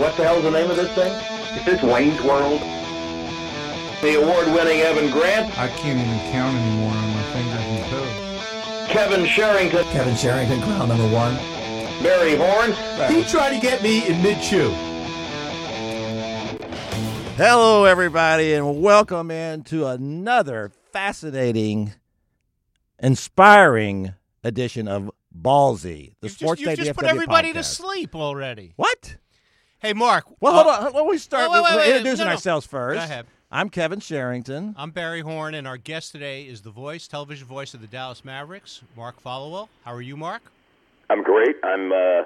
What the hell's the name of this thing? Is this Wayne's World? The award-winning Evan Grant, I can't even count anymore on my fingers and toes. Kevin Sherrington, Kevin Sherrington, crown number one. Barry Horn, He tried to get me in mid-chew. Hello, everybody, and welcome into another fascinating, inspiring edition of Ballzy, the You've Sports just, you've just put everybody to sleep already. What? Hey, Mark. Well, uh, hold on. Let me start wait, wait, with wait, introducing no, no. ourselves first. Go ahead. I'm Kevin Sherrington. I'm Barry Horn, and our guest today is the voice, television voice of the Dallas Mavericks, Mark Followill. How are you, Mark? I'm great. I'm uh,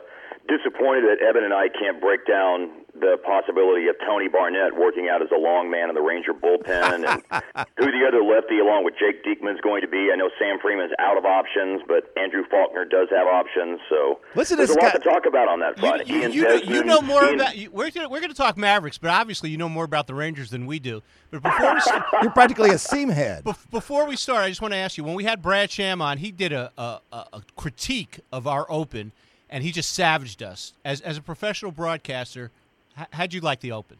disappointed that Evan and I can't break down the possibility of Tony Barnette working out as a long man in the Ranger bullpen and who the other lefty along with Jake Diekman's going to be. I know Sam Freeman's out of options, but Andrew Faulkner does have options. So Listen there's this a lot guy- to talk about on that You, front. you, Ian you, know, you know more Ian- about. We're gonna, we're going to talk Mavericks, but obviously you know more about the Rangers than we do. But before we start, You're practically a seam head. bef- before we start, I just want to ask you: when we had Brad Sham on, he did a, a, a a critique of our Open, and he just savaged us. As as a professional broadcaster, h- how'd you like the Open?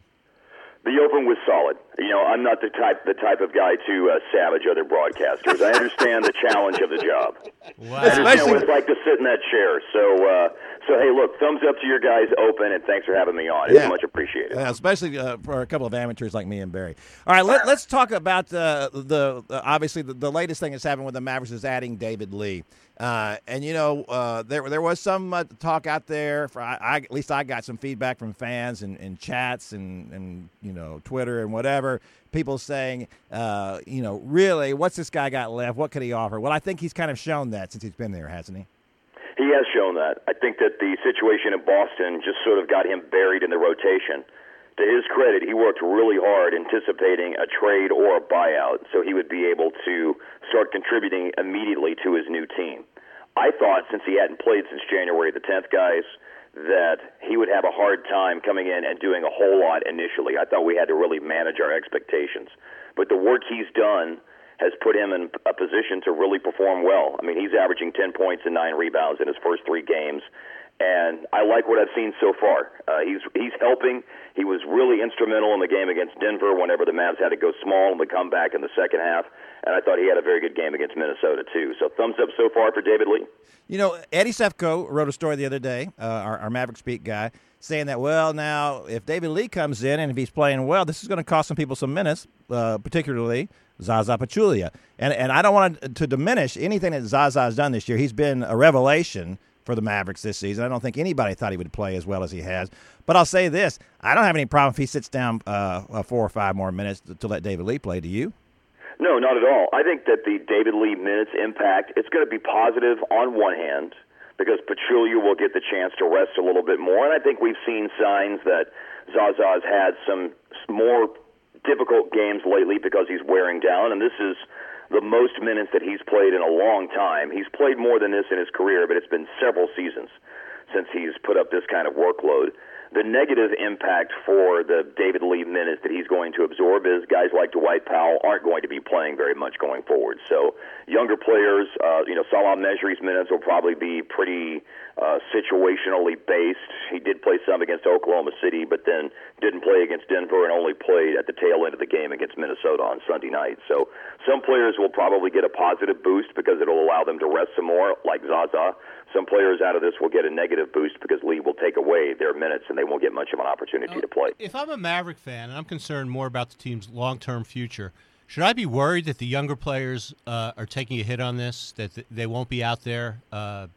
The Open was solid. You know, I'm not the type the type of guy to uh, savage other broadcasters. I understand the challenge of the job. Wow. I understand what it's like to sit in that chair. So, uh, so hey, look, thumbs up to your guys open, and thanks for having me on. It's Yeah. much appreciated. Yeah, especially uh, for a couple of amateurs like me and Barry. All right, let, us talk about uh, the, the obviously the, the latest thing that's happened with the Mavericks is adding David Lee. Uh, and you know uh, there there was some uh, talk out there. For I, I, at least I got some feedback from fans and, and chats and, and you know Twitter and whatever. People saying, uh, you know, really, what's this guy got left? What could he offer? Well, I think he's kind of shown that since he's been there, hasn't he? He has shown that. I think that the situation in Boston just sort of got him buried in the rotation. To his credit, he worked really hard anticipating a trade or a buyout so he would be able to start contributing immediately to his new team. I thought since he hadn't played since January the 10th, guys, that he would have a hard time coming in and doing a whole lot initially. I thought we had to really manage our expectations. But the work he's done has put him in a position to really perform well. I mean, he's averaging 10 points and 9 rebounds in his first 3 games. And I like what I've seen so far. Uh, he's he's helping. He was really instrumental in the game against Denver whenever the Mavs had to go small in the comeback in the second half. And I thought he had a very good game against Minnesota too. So thumbs up so far for David Lee. You know, Eddie Sefko wrote a story the other day, uh, our, our Maverick Speak guy, saying that, well, now, if David Lee comes in and if he's playing well, this is going to cost some people some minutes, uh, particularly Zaza Pachulia. And, and I don't want to diminish anything that Zaza has done this year. He's been a revelation for the Mavericks this season. I don't think anybody thought he would play as well as he has. But I'll say this I don't have any problem if he sits down uh, uh, four or five more minutes to, let David Lee play. Do you? No, not at all. I think that the David Lee minutes impact it's going to be positive on one hand because Pachulia will get the chance to rest a little bit more, and I think we've seen signs that Zaza's had some more difficult games lately because he's wearing down, and this is the most minutes that he's played in a long time. He's played more than this in his career, but it's been several seasons since he's put up this kind of workload. The negative impact for the David Lee minutes that he's going to absorb is guys like Dwight Powell aren't going to be playing very much going forward. So younger players, uh, you know, Salah Mejri's minutes will probably be pretty uh, situationally based. He did play some against Oklahoma City, but then didn't play against Denver and only played at the tail end of the game against Minnesota on Sunday night. So some players will probably get a positive boost because it'll allow them to rest some more, like Zaza. Some players out of this will get a negative boost because Lee will take away their minutes and they won't get much of an opportunity to play. If I'm a Maverick fan and I'm concerned more about the team's long-term future, should I be worried that the younger players uh, are taking a hit on this? That th- they won't be out there, uh,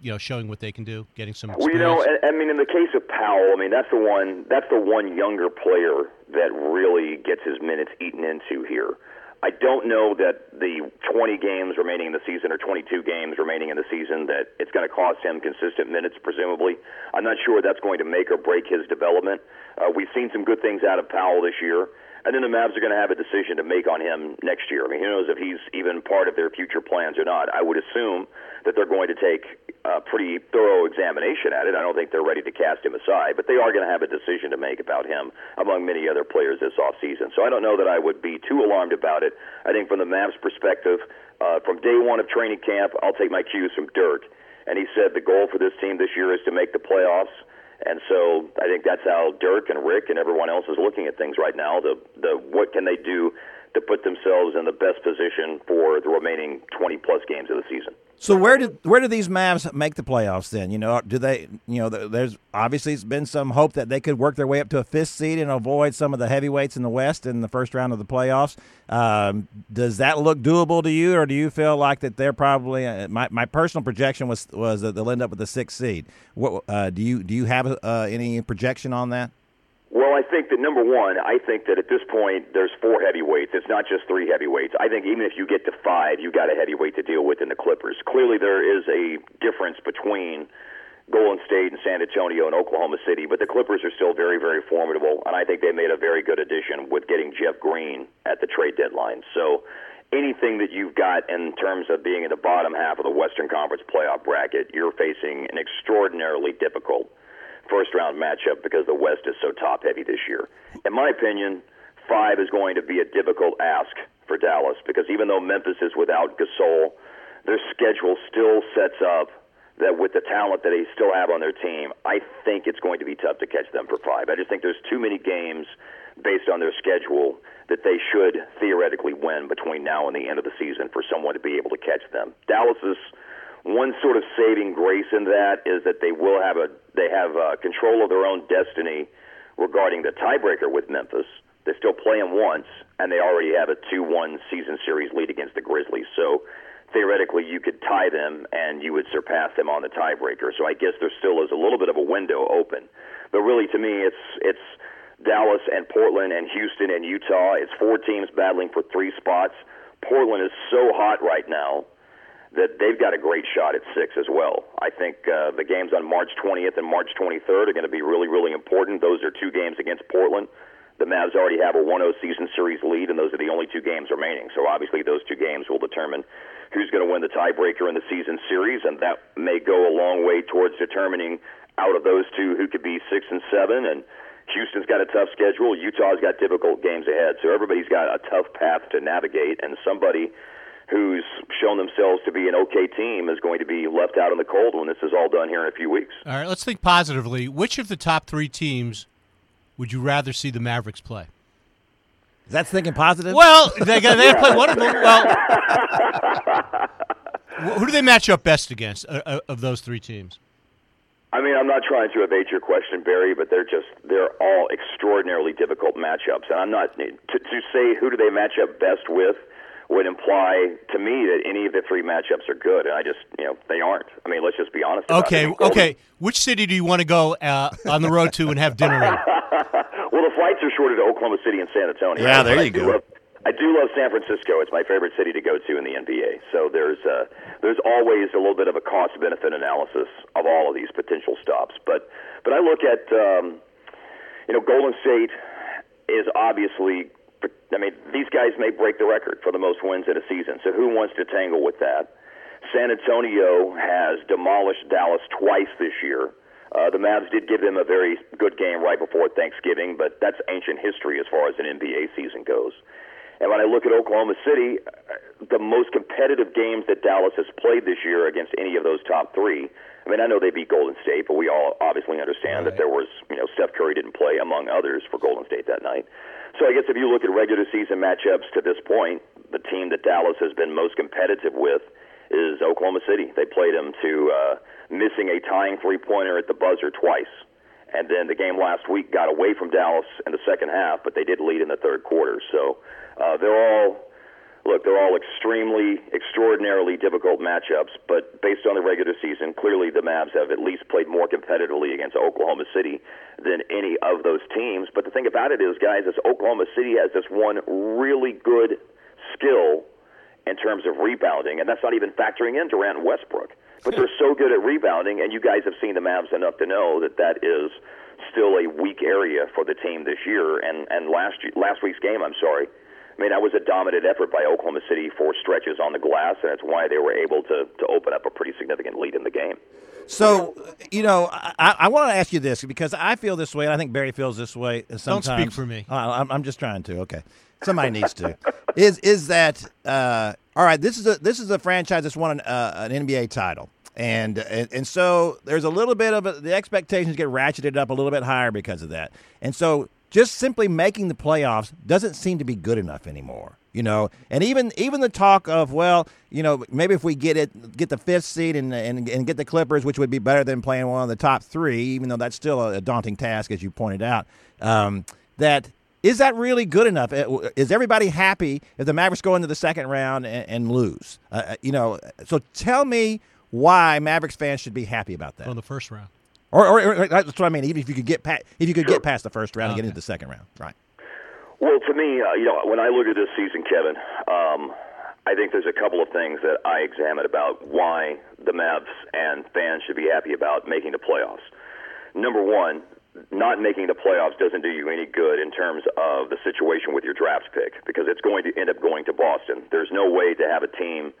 you know, showing what they can do, getting some. Well, you know. I, I mean, in the case of Powell, I mean, that's the one. That's the one younger player that really gets his minutes eaten into here. I don't know that the 20 games remaining in the season or 22 games remaining in the season that it's going to cost him consistent minutes, presumably. I'm not sure that's going to make or break his development. Uh, we've seen some good things out of Powell this year. And then the Mavs are going to have a decision to make on him next year. I mean, who knows if he's even part of their future plans or not. I would assume that they're going to take a pretty thorough examination at it. I don't think they're ready to cast him aside, but they are going to have a decision to make about him among many other players this offseason. So I don't know that I would be too alarmed about it. I think from the Mavs' perspective, uh, from day one of training camp, I'll take my cues from Dirk. And he said the goal for this team this year is to make the playoffs And so I think that's how Dirk and Rick and everyone else is looking at things right now. The the what can they do to put themselves in the best position for the remaining 20 plus games of the season. So where did where do these Mavs make the playoffs then? You know, do they? You know, there's obviously been some hope that they could work their way up to a fifth seed and avoid some of the heavyweights in the West in the first round of the playoffs. Um, does that look doable to you, or do you feel like that they're probably? Uh, my my personal projection was was that they'll end up with the sixth seed. What uh, do you do? You have uh, any projection on that? Well, I think that number one, I think that at this point there's four heavyweights. It's not just three heavyweights. I think even if you get to five, you got a heavyweight to deal with in the Clippers. Clearly, there is a difference between Golden State and San Antonio and Oklahoma City, but the Clippers are still very, very formidable, and I think they made a very good addition with getting Jeff Green at the trade deadline. So anything that you've got in terms of being in the bottom half of the Western Conference playoff bracket, you're facing an extraordinarily difficult first round matchup because the West is so top heavy this year. In my opinion, five is going to be a difficult ask for Dallas because even though Memphis is without Gasol, their schedule still sets up that with the talent that they still have on their team, I think it's going to be tough to catch them for five. I just think there's too many games based on their schedule that they should theoretically win between now and the end of the season for someone to be able to catch them. Dallas is one sort of saving grace in that is that they will have a they have uh, control of their own destiny regarding the tiebreaker with Memphis. They still play them once, and they already have a two-one season series lead against the Grizzlies. So theoretically, you could tie them, and you would surpass them on the tiebreaker. So I guess there still is a little bit of a window open. But really, to me, it's it's Dallas and Portland and Houston and Utah. It's four teams battling for three spots. Portland is so hot right now that they've got a great shot at six as well. I think uh, the games on March 20th and March 23rd are going to be really, really important. Those are two games against Portland. The Mavs already have a 1-0 season series lead, and those are the only two games remaining. So obviously, those two games will determine who's going to win the tiebreaker in the season series, and that may go a long way towards determining out of those two who could be six and seven. And Houston's got a tough schedule. Utah's got difficult games ahead. So everybody's got a tough path to navigate, and somebody who's shown themselves to be an okay team is going to be left out in the cold when this is all done here in a few weeks. All right, let's think positively. Which of the top three teams would you rather see the Mavericks play? That's thinking positive. Well, they got they play one of them. Well, who do they match up best against uh, uh, of those three teams? I mean, I'm not trying to evade your question, Barry, but they're just they're all extraordinarily difficult matchups, and I'm not to, to say who do they match up best with would imply to me that any of the three matchups are good, and I just you know they aren't. I mean, let's just be honest. Okay, okay. Which city do you want to go uh, on the road to and have dinner in? well, the flights are shorter to Oklahoma City and San Antonio. Yeah, there you I go. Love, I do love San Francisco. It's my favorite city to go to in the NBA. So there's uh, there's always a little bit of a cost benefit analysis of all of these potential stops. But but I look at um, you know Golden State is obviously I mean, these guys may break the record for the most wins in a season. So who wants to tangle with that? San Antonio has demolished Dallas twice this year. Uh, the Mavs did give them a very good game right before Thanksgiving, but that's ancient history as far as an NBA season goes. And when I look at Oklahoma City, uh, the most competitive games that Dallas has played this year against any of those top three. I mean, I know they beat Golden State, but we all obviously understand right. that there was, you know, Steph Curry didn't play among others for Golden State that night. So I guess if you look at regular season matchups to this point, the team that Dallas has been most competitive with is Oklahoma City. They played them to uh, missing a tying three pointer at the buzzer twice. And then the game last week got away from Dallas in the second half, but they did lead in the third quarter. So uh, they're all look, they're all extremely, extraordinarily difficult matchups, but based on the regular season, clearly the Mavs have at least played more competitively against Oklahoma City than any of those teams. But the thing about it is, guys, is Oklahoma City has this one really good skill in terms of rebounding, and that's not even factoring in Durant and Westbrook. But they're so good at rebounding, and you guys have seen the Mavs enough to know that that is still a weak area for the team this year. And and last last week's game, I'm sorry, I mean, that was a dominant effort by Oklahoma City for stretches on the glass, and it's why they were able to, to open up a pretty significant lead in the game. So, you know, I, I want to ask you this because I feel this way, and I think Barry feels this way sometimes. Don't speak for me. I'm, I'm just trying to. Okay, somebody needs to. Is is that uh, all right? This is a this is a franchise that's won an, uh, an NBA title. And, and and so there's a little bit of a, the expectations get ratcheted up a little bit higher because of that. And so just simply making the playoffs doesn't seem to be good enough anymore. You know, and even even the talk of well, you know, maybe if we get it, get the fifth seed and and, and get the Clippers, which would be better than playing one of the top three, even though that's still a, daunting task, as you pointed out. Um, that is that really good enough? Uh, is everybody happy if the Mavericks go into the second round and, and lose? Uh, uh you know, so tell me why Mavericks fans should be happy about that. On the first round. Or, or, or, that's what I mean. Even if you could get past, if you could get past the first round okay. and get into the second round, right? Well, to me, uh, you know, when I look at this season, Kevin, um, I think there's a couple of things that I examine about why the Mavs and fans should be happy about making the playoffs. Number one, not making the playoffs doesn't do you any good in terms of the situation with your draft pick because it's going to end up going to Boston. There's no way to have a team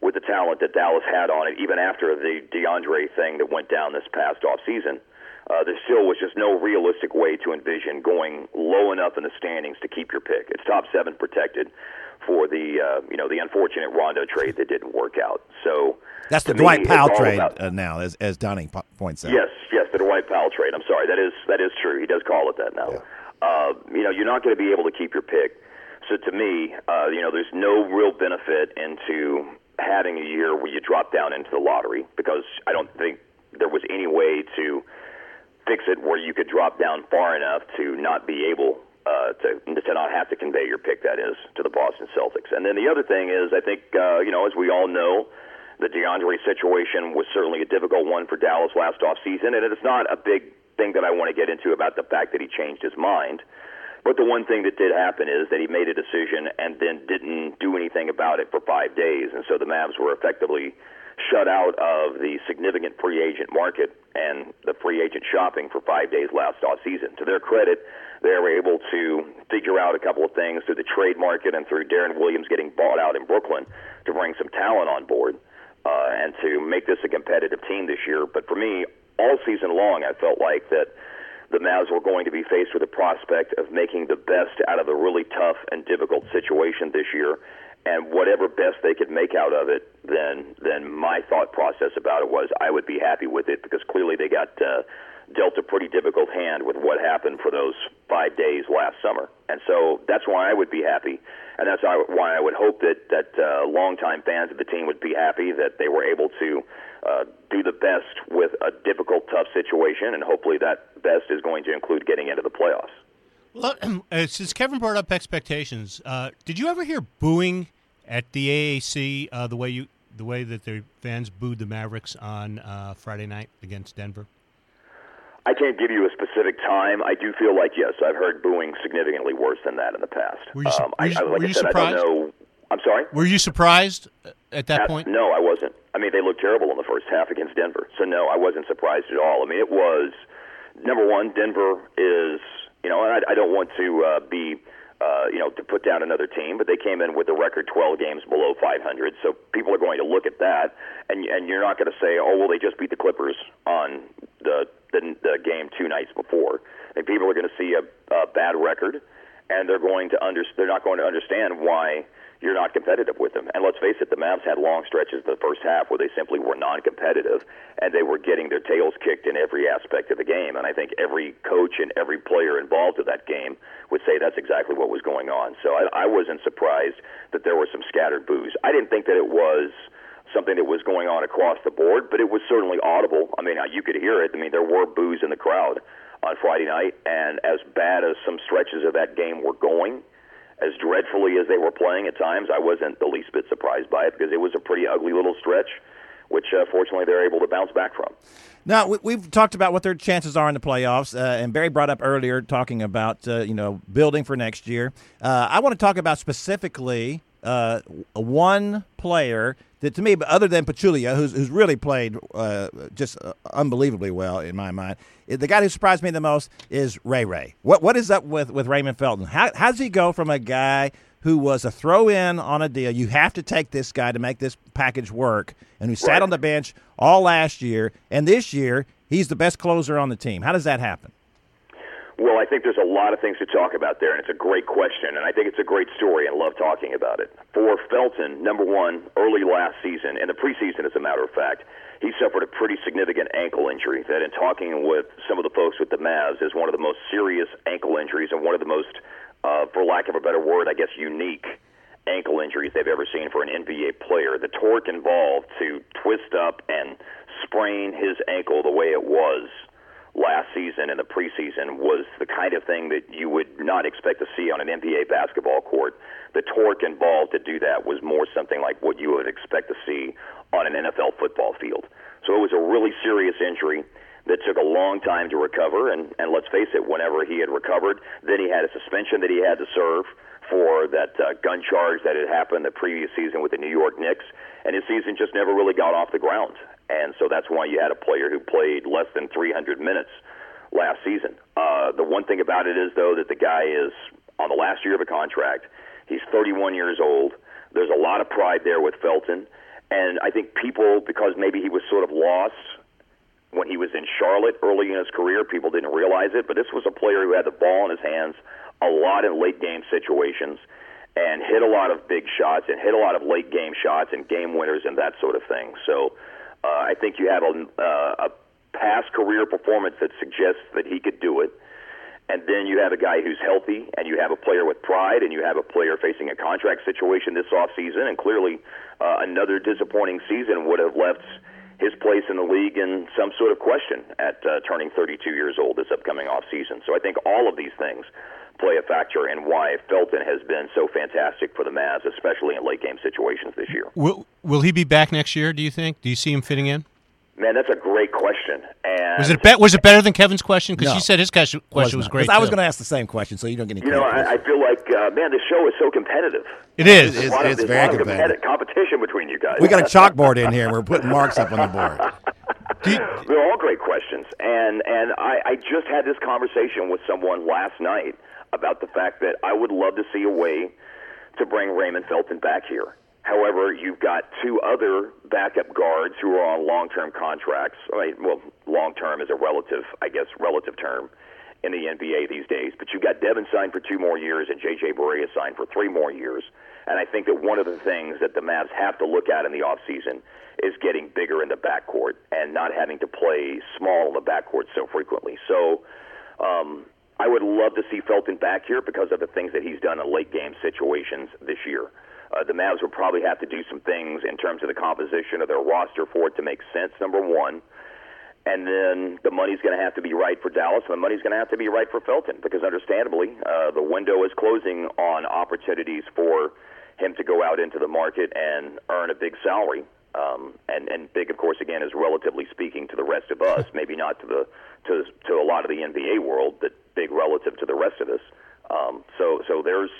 with the talent that Dallas had on it, even after the DeAndre thing that went down this past offseason. Uh, there still was just no realistic way to envision going low enough in the standings to keep your pick. It's top seven protected for the uh, you know the unfortunate Rondo trade that didn't work out. So that's the Dwight Powell trade about, uh, now, as as Donnie points out. Yes, yes, the Dwight Powell trade. I'm sorry, that is that is true. He does call it that now. Yeah. Uh, you know, you're not going to be able to keep your pick. So to me, uh, you know, there's no real benefit into having a year where you drop down into the lottery because I don't think there was any way to fix it where you could drop down far enough to not be able uh, to to not have to convey your pick. That is to the Boston Celtics. And then the other thing is, I think uh, you know, as we all know, the DeAndre situation was certainly a difficult one for Dallas last off season, and it's not a big thing that I want to get into about the fact that he changed his mind. But the one thing that did happen is that he made a decision and then didn't do anything about it for five days, and so the Mavs were effectively shut out of the significant free agent market and the free agent shopping for five days last off season. To their credit, they were able to figure out a couple of things through the trade market and through Deron Williams getting bought out in Brooklyn to bring some talent on board uh, and to make this a competitive team this year. But for me, all season long, I felt like that the Mavs were going to be faced with the prospect of making the best out of a really tough and difficult situation this year, and whatever best they could make out of it, then then my thought process about it was I would be happy with it because clearly they got uh, dealt a pretty difficult hand with what happened for those five days last summer, and so that's why I would be happy, and that's why I would hope that that uh, longtime fans of the team would be happy that they were able to uh, do the best with a difficult, tough situation, and hopefully that best is going to include getting into the playoffs. Well, uh, since Kevin brought up expectations, uh, did you ever hear booing at the AAC uh, the way you the way that the fans booed the Mavericks on uh, Friday night against Denver? I can't give you a specific time. I do feel like yes, I've heard booing significantly worse than that in the past. Were you, um, were you, I, like were I said, surprised? I don't know. I'm sorry. Were you surprised at that at, point? No, I wasn't. I mean, they looked terrible in the first half against Denver. So no, I wasn't surprised at all. I mean, it was number one. Denver is you know, and I, I don't want to uh, be uh, you know to put down another team, but they came in with a record 12 games below 500. So people are going to look at that, and and you're not going to say, oh well, they just beat the Clippers on the the, the game two nights before. And people are going to see a, a bad record, and they're going to under they're not going to understand why you're not competitive with them. And let's face it, the Mavs had long stretches in the first half where they simply were non-competitive, and they were getting their tails kicked in every aspect of the game. And I think every coach and every player involved in that game would say that's exactly what was going on. So I, I wasn't surprised that there were some scattered boos. I didn't think that it was something that was going on across the board, but it was certainly audible. I mean, you could hear it. I mean, there were boos in the crowd on Friday night, and as bad as some stretches of that game were going, as dreadfully as they were playing at times, I wasn't the least bit surprised by it because it was a pretty ugly little stretch, which uh, fortunately they're able to bounce back from. Now we've talked about what their chances are in the playoffs, uh, and Barry brought up earlier talking about uh, you know building for next year. Uh, I want to talk about specifically uh, one player that to me, but other than Pachulia, who's who's really played uh, just uh, unbelievably well in my mind, the guy who surprised me the most is Ray Ray. What what is up with with Raymond Felton? How how does he go from a guy who was a throw in on a deal? You have to take this guy to make this package work, and who sat on the bench all last year, and this year he's the best closer on the team. How does that happen? Well, I think there's a lot of things to talk about there, and it's a great question, and I think it's a great story, and love talking about it. For Felton, number one, early last season, in the preseason, as a matter of fact, he suffered a pretty significant ankle injury that, in talking with some of the folks with the Mavs, is one of the most serious ankle injuries and one of the most, uh, for lack of a better word, I guess, unique ankle injuries they've ever seen for an NBA player. The torque involved to twist up and sprain his ankle the way it was last season in the preseason was the kind of thing that you would not expect to see on an NBA basketball court. The torque involved to do that was more something like what you would expect to see on an NFL football field. So it was a really serious injury that took a long time to recover. And, and let's face it, whenever he had recovered, then he had a suspension that he had to serve for that uh, gun charge that had happened the previous season with the New York Knicks. And his season just never really got off the ground. And so that's why you had a player who played less than 300 minutes last season. Uh, the one thing about it is, though, that the guy is on the last year of a contract. He's 31 years old. There's a lot of pride there with Felton. And I think people, because maybe he was sort of lost when he was in Charlotte early in his career, people didn't realize it. But this was a player who had the ball in his hands a lot in late game situations and hit a lot of big shots and hit a lot of late game shots and game winners and that sort of thing. So uh, I think you have a, uh, a past career performance that suggests that he could do it. And then you have a guy who's healthy, and you have a player with pride, and you have a player facing a contract situation this offseason. And clearly, uh, another disappointing season would have left his place in the league in some sort of question at uh, turning 32 years old this upcoming offseason. So I think all of these things play a factor in why Felton has been so fantastic for the Mavs, especially in late game situations this year. Will Will he be back next year? Do you think? Do you see him fitting in? Man, that's a great question. And Was it be- was it better than Kevin's question? Because No. you said his question, question was not. great. 'Cause I was going to ask the same question, so you don't get any you know, credit. I, I feel like uh, man, this show is so competitive. It is. There's It's- of, it's very a competitive. competition between you guys. we got a chalkboard in here. and We're putting marks up on the board. They're all great questions, and and I, I just had this conversation with someone last night about the fact that I would love to see a way to bring Raymond Felton back here. However, you've got two other backup guards who are on long-term contracts. I mean, well, long-term is a relative, I guess, relative term in the NBA these days. But you've got Devin signed for two more years and J.J. Barea signed for three more years. And I think that one of the things that the Mavs have to look at in the offseason is getting bigger in the backcourt and not having to play small in the backcourt so frequently. So um, I would love to see Felton back here because of the things that he's done in late game situations this year. Uh, the Mavs would probably have to do some things in terms of the composition of their roster for it to make sense, number one. And then the money's going to have to be right for Dallas, and the money's going to have to be right for Felton because, understandably, uh, the window is closing on opportunities for him to go out into the market and earn a big salary. Um, and and big, of course, again, is relatively speaking to the rest of us, maybe not to the to to a lot of the NBA world, but big relative to the rest of us. Um, so so there's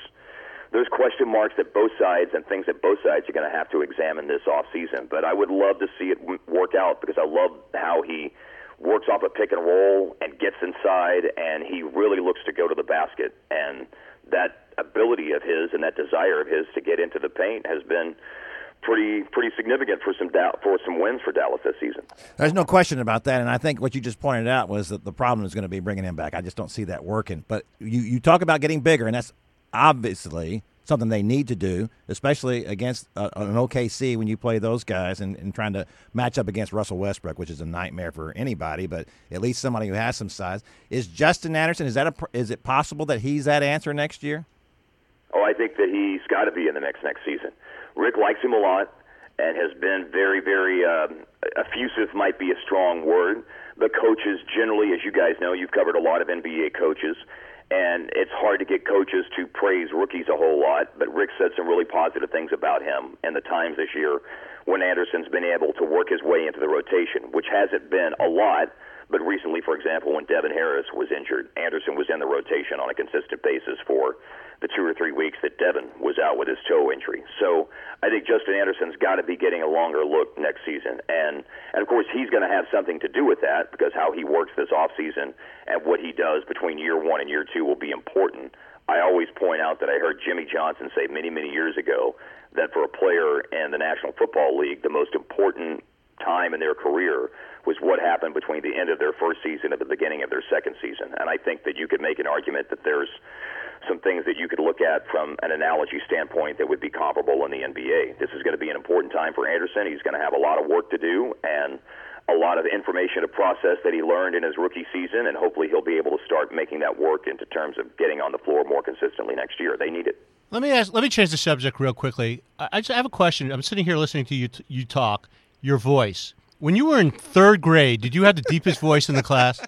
there's question marks at both sides and things that both sides are going to have to examine this off season. But I would love to see it work out because I love how he works off a pick and roll and gets inside, and he really looks to go to the basket. And that ability of his and that desire of his to get into the paint has been pretty pretty significant for some da- for some wins for Dallas this season. There's no question about that, and I think what you just pointed out was that the problem is going to be bringing him back. I just don't see that working. But you, you talk about getting bigger, and that's obviously something they need to do, especially against uh, an OKC when you play those guys and, and trying to match up against Russell Westbrook, which is a nightmare for anybody. But at least somebody who has some size is Justin Anderson. Is that a, is it possible that he's that answer next year? Oh, I think that he's got to be in the next next season. Rick likes him a lot and has been very, very um, effusive. Might be a strong word. The coaches generally, as you guys know, you've covered a lot of NBA coaches, and it's hard to get coaches to praise rookies a whole lot. But Rick said some really positive things about him in the times this year when Anderson's been able to work his way into the rotation, which hasn't been a lot. But recently, for example, when Devin Harris was injured, Anderson was in the rotation on a consistent basis for the two or three weeks that Devin was out with his toe injury. So I think Justin Anderson's got to be getting a longer look next season, and and of course he's going to have something to do with that because how he works this off season and what he does between year one and year two will be important. I always point out that I heard Jimmy Johnson say many many years ago that for a player in the National Football League, the most important time in their career was what happened between the end of their first season and the beginning of their second season. And I think that you could make an argument that there's some things that you could look at from an analogy standpoint that would be comparable in the NBA. This is going to be an important time for Anderson. He's going to have a lot of work to do and a lot of information to process that he learned in his rookie season, and hopefully he'll be able to start making that work into terms of getting on the floor more consistently next year. They need it. Let me ask. Let me change the subject real quickly. I, I just have a question. I'm sitting here listening to you t- you talk. Your voice. When you were in third grade, did you have the deepest voice in the class?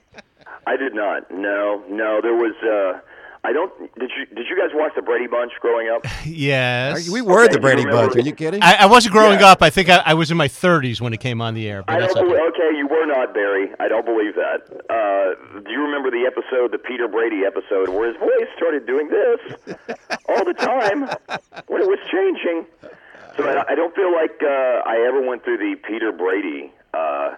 I did not. No, no. There was. Uh, I don't. Did you Did you guys watch the Brady Bunch growing up? Yes. We were Okay, the Brady Bunch. Are you kidding? I, I wasn't growing Yeah. up. I think I, I was in my 30s when it came on the air. But I that's don't. okay. believe- Okay, you were not Barry. I don't believe that. Uh, do you remember the episode, the Peter Brady episode, where his voice started doing this all the time when it was changing? So I, I don't feel like uh, I ever went through the Peter Brady. Uh,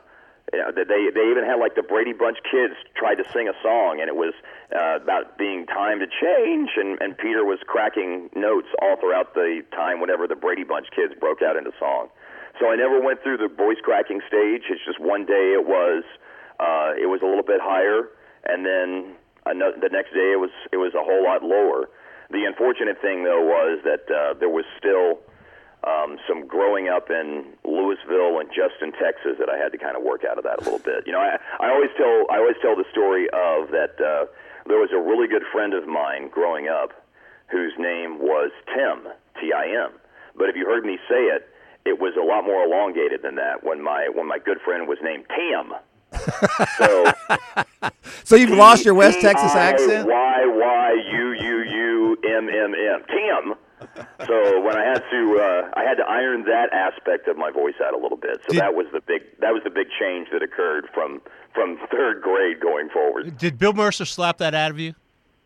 you know, they they even had like the Brady Bunch kids tried to sing a song, and it was uh, about being time to change, and and Peter was cracking notes all throughout the time whenever the Brady Bunch kids broke out into song. So I never went through the voice cracking stage. It's just one day it was uh, it was a little bit higher, and then ano- the next day it was it was a whole lot lower. The unfortunate thing though was that uh, there was still um, some growing up in Lewisville and Justin, Texas, that I had to kind of work out of that a little bit. You know, I, I always tell I always tell the story of that uh, there was a really good friend of mine growing up whose name was Tim T I M. But if you heard me say it, it was a lot more elongated than that when my when my good friend was named Tam. So so you've lost your West Texas accent? Y Y U U U M M M. Tim. So when I had to, uh, I had to iron that aspect of my voice out a little bit. So Did- that was the big, that was the big change that occurred from from third grade going forward. Did Bill Mercer slap that out of you?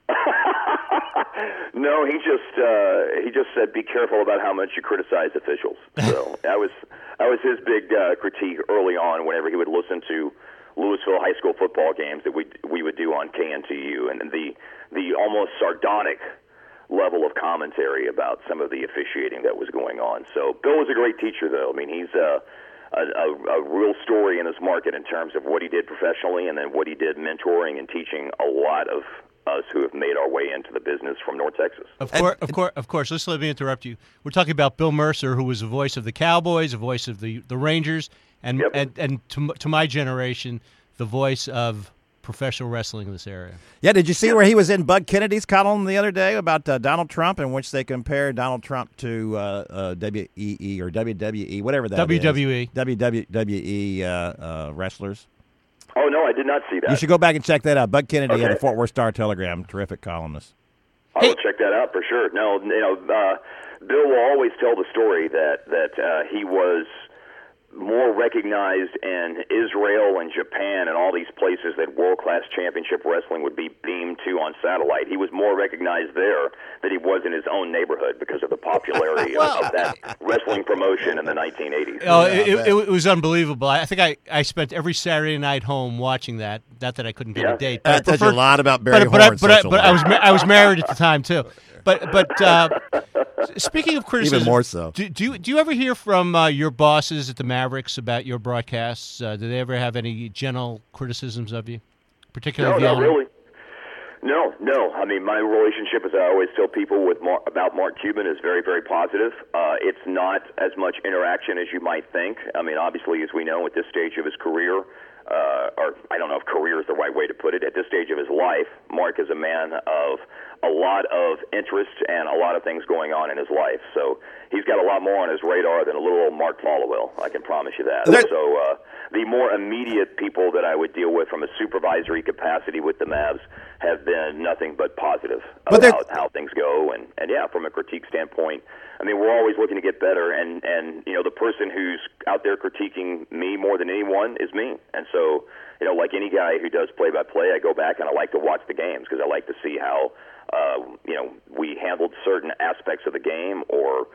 No, he just uh, he just said, "Be careful about how much you criticize officials." So that was that was his big uh, critique early on. Whenever he would listen to Lewisville high school football games that we we would do on KNTU, and the the almost sardonic level of commentary about some of the officiating that was going on. So Bill was a great teacher, though. I mean, he's uh, a, a, a real story in this market in terms of what he did professionally, and then what he did mentoring and teaching a lot of us who have made our way into the business from North Texas. Of course, of course, of course. Let's let me interrupt you. We're talking about Bill Mercer, who was the voice of the Cowboys, the voice of the, the Rangers, and Yep. and and to, to my generation, the voice of professional wrestling in this area. Yeah, did you see where he was in Bud Kennedy's column the other day about uh, Donald Trump, in which they compared Donald Trump to uh, uh, WEE or WWE, whatever that is. WWE. WWE uh, uh, wrestlers. Oh no, I did not see that. You should go back and check that out. Bud Kennedy of Okay. the Fort Worth Star Telegram, terrific columnist. I will check that out for sure. No, you know, uh, Bill will always tell the story that that uh, he was more recognized in Israel and Japan and all these places that world class championship wrestling would be beamed to on satellite. He was more recognized there than he was in his own neighborhood because of the popularity of, of that wrestling promotion in the 1980s. Oh, Yeah, it, it, it was unbelievable. I think I, I spent every Saturday night home watching that. Not that I couldn't get Yeah. a date. but I That tells you a lot about Barry but, but, I, but, I, but I was ma- I was married at the time too. But but uh, speaking of criticism, even more so. Do, do you do you ever hear from uh, your bosses at the Mavericks about your broadcasts? Uh, do they ever have any general criticisms of you, particularly No, the not really. No, no. I mean, my relationship, as I always tell people with Mar- about Mark Cuban, is very, very positive. Uh, it's not as much interaction as you might think. I mean, obviously, as we know, at this stage of his career, uh, or I don't know if career is the right way to put it, at this stage of his life, Mark is a man of a lot of interest and a lot of things going on in his life. So he's got a lot more on his radar than a little old Mark Followill. I can promise you that. There- so uh, the more immediate people that I would deal with from a supervisory capacity with the Mavs have been nothing but positive But about how things go, and and yeah, from a critique standpoint, I mean, we're always looking to get better, and and you know, the person who's out there critiquing me more than anyone is me, and so you know, like any guy who does play by play, I go back and I like to watch the games because I like to see how uh, you know we handled certain aspects of the game or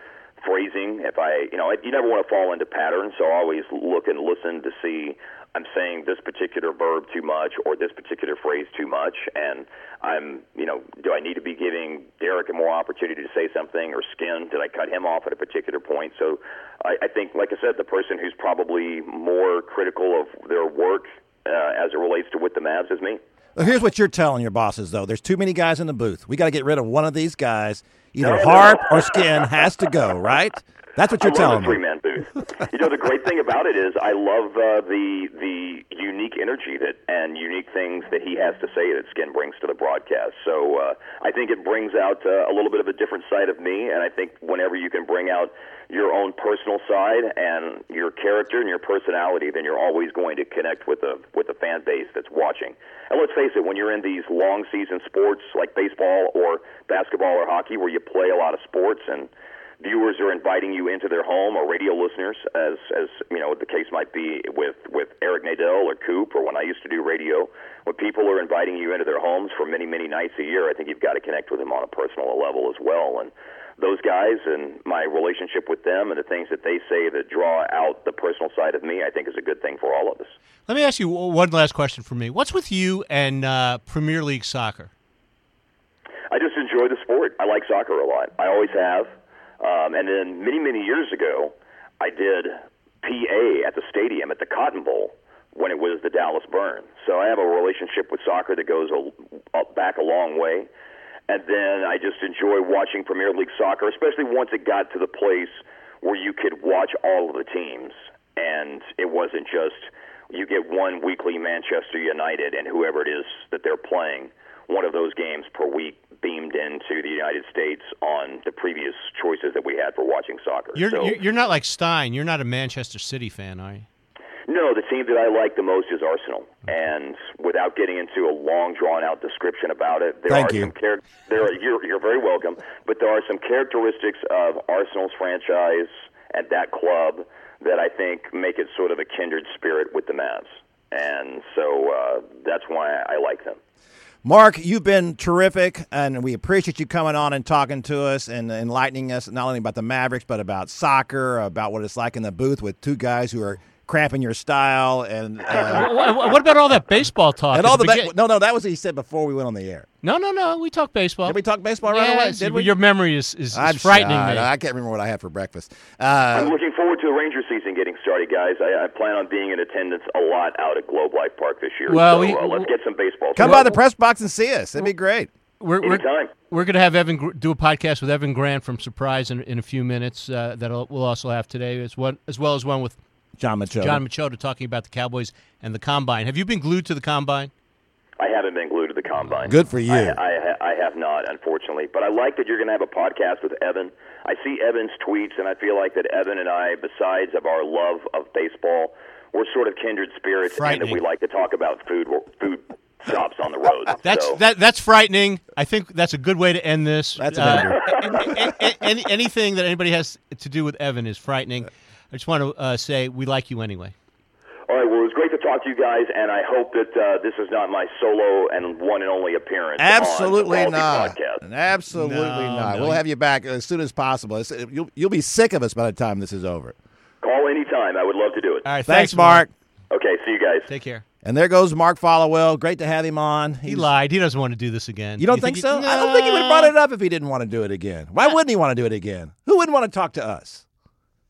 phrasing. If I, you know, you never want to fall into patterns, so I always look and listen to see I'm saying this particular verb too much or this particular phrase too much, and I'm, you know, do I need to be giving Derek a more opportunity to say something or Skin? Did I cut him off at a particular point? So I, I think, like I said, the person who's probably more critical of their work uh, as it relates to with the Mavs is me. Well, here's what you're telling your bosses, though. There's too many guys in the booth. We got to get rid of one of these guys. Either. Harp or Skin has to go, right? That's what you're I telling me. three man booth. you know, the great thing about it is I love uh, the the unique energy that and unique things that he has to say that Skin brings to the broadcast. So uh, I think it brings out uh, a little bit of a different side of me, and I think whenever you can bring out your own personal side and your character and your personality, then you're always going to connect with the with the fan base that's watching. And let's face it, when you're in these long season sports like baseball or basketball or hockey, where you play a lot of sports and viewers are inviting you into their home or radio listeners as as you know the case might be with with Eric Nadel or Coop or when I used to do radio when people are inviting you into their homes for many many nights a year I think you've got to connect with them on a personal level as well and those guys and my relationship with them and the things that they say that draw out the personal side of me I think is a good thing for all of us Let me ask you one last question for me. What's with you and uh, Premier League soccer? I just enjoy the sport. I like soccer a lot. I always have. Um, and then many, many years ago, I did PA at the stadium at the Cotton Bowl when it was the Dallas Burn. So I have a relationship with soccer that goes a, up back a long way. And then I just enjoy watching Premier League soccer, especially once it got to the place where you could watch all of the teams, and it wasn't just you get one weekly Manchester United and whoever it is that they're playing one of those games per week beamed into the United States on the previous choices that we had for watching soccer. You're, so, you're you're not like Stein. You're not a Manchester City fan, are you? no, the team that I like the most is Arsenal. And without getting into a long, drawn-out description about it, there Thank are you. some char- there are, you're, you're very welcome. But there are some characteristics of Arsenal's franchise and that club that I think make it sort of a kindred spirit with the Mavs. And so uh, that's why I like them. Mark, you've been terrific, and we appreciate you coming on and talking to us and enlightening us not only about the Mavericks, but about soccer, about what it's like in the booth with two guys who are cramping your style and. Uh, what, what about all that baseball talk? and all the the begin- ba- no, no, that was what he said before we went on the air. no, no, no. We talk baseball. Did we talk baseball right away? Did we? Your memory is, is, is frightening shot. me. I can't remember what I had for breakfast. I'm Uh, looking forward to the Ranger season getting guys. I, I plan on being in attendance a lot out at Globe Life Park this year. Well, so we- uh, let's get some baseball. come started. by the press box and see us. That'd be great. we're we're, we're going to have Evan do a podcast with Evan Grant from Surprise in, in a few minutes. Uh, that we'll also have today, as one as well as one with John Machota. John Machota talking about the Cowboys and the combine. Have you been glued to the combine? I haven't been glued to the combine. Good for you. I, I, I have not, unfortunately. But I like that you're going to have a podcast with Evan. I see Evan's tweets, and I feel like that Evan and I, besides of our love of baseball, we're sort of kindred spirits, and that we like to talk about food food shops on the road. That's so, that that's frightening. I think that's a good way to end this. That's uh, a- a- a- any, anything that anybody has to do with Evan is frightening. I just want to uh, say we like you anyway. All right. Well, it was great to talk to you guys, and I hope that uh, this is not my solo and one and only appearance. Absolutely on not. Podcast. Absolutely No, not. no. We'll have you back as soon as possible. It's- You'll, you'll be sick of us by the time this is over. Call anytime. I would love to do it. All right, Thanks, Mark. Okay. See you guys. Take care. And there goes Mark Followill. Great to have him on. He He's- lied. He doesn't want to do this again. You don't think, he- so? I don't think he would have brought it up if he didn't want to do it again. Why wouldn't he want to do it again? Who wouldn't want to talk to us?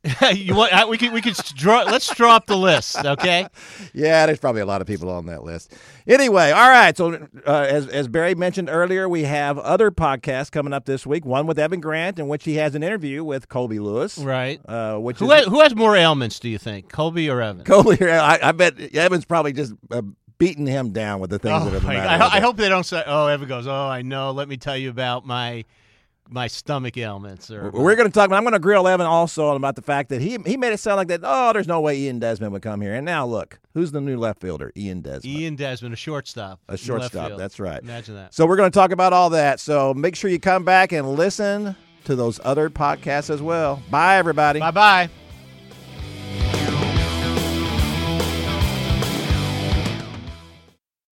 you want? I- We could we could draw. Let's draw up the list, okay? Yeah, there's probably a lot of people on that list. Anyway, all right. So, uh, as as Barry mentioned earlier, we have other podcasts coming up this week. One with Evan Grant, in which he has an interview with Colby Lewis. Right. Uh, which Who is has, who has more ailments? Do you think, Colby or Evan? Colby. Or, I, I bet Evan's probably just uh, beating him down with the things Oh, that are the matter. I, I hope they don't say. Oh, Evan goes. Oh, I know. Let me tell you about my my stomach ailments. Or We're going to talk. I'm going to grill Evan also about the fact that he he made it sound like that. Oh, there's no way Ian Desmond would come here. And now look, who's the new left fielder? Ian Desmond. Ian Desmond, a shortstop. A shortstop. That's right. Imagine that. So we're going to talk about all that. So make sure you come back and listen to those other podcasts as well. Bye, everybody. Bye bye.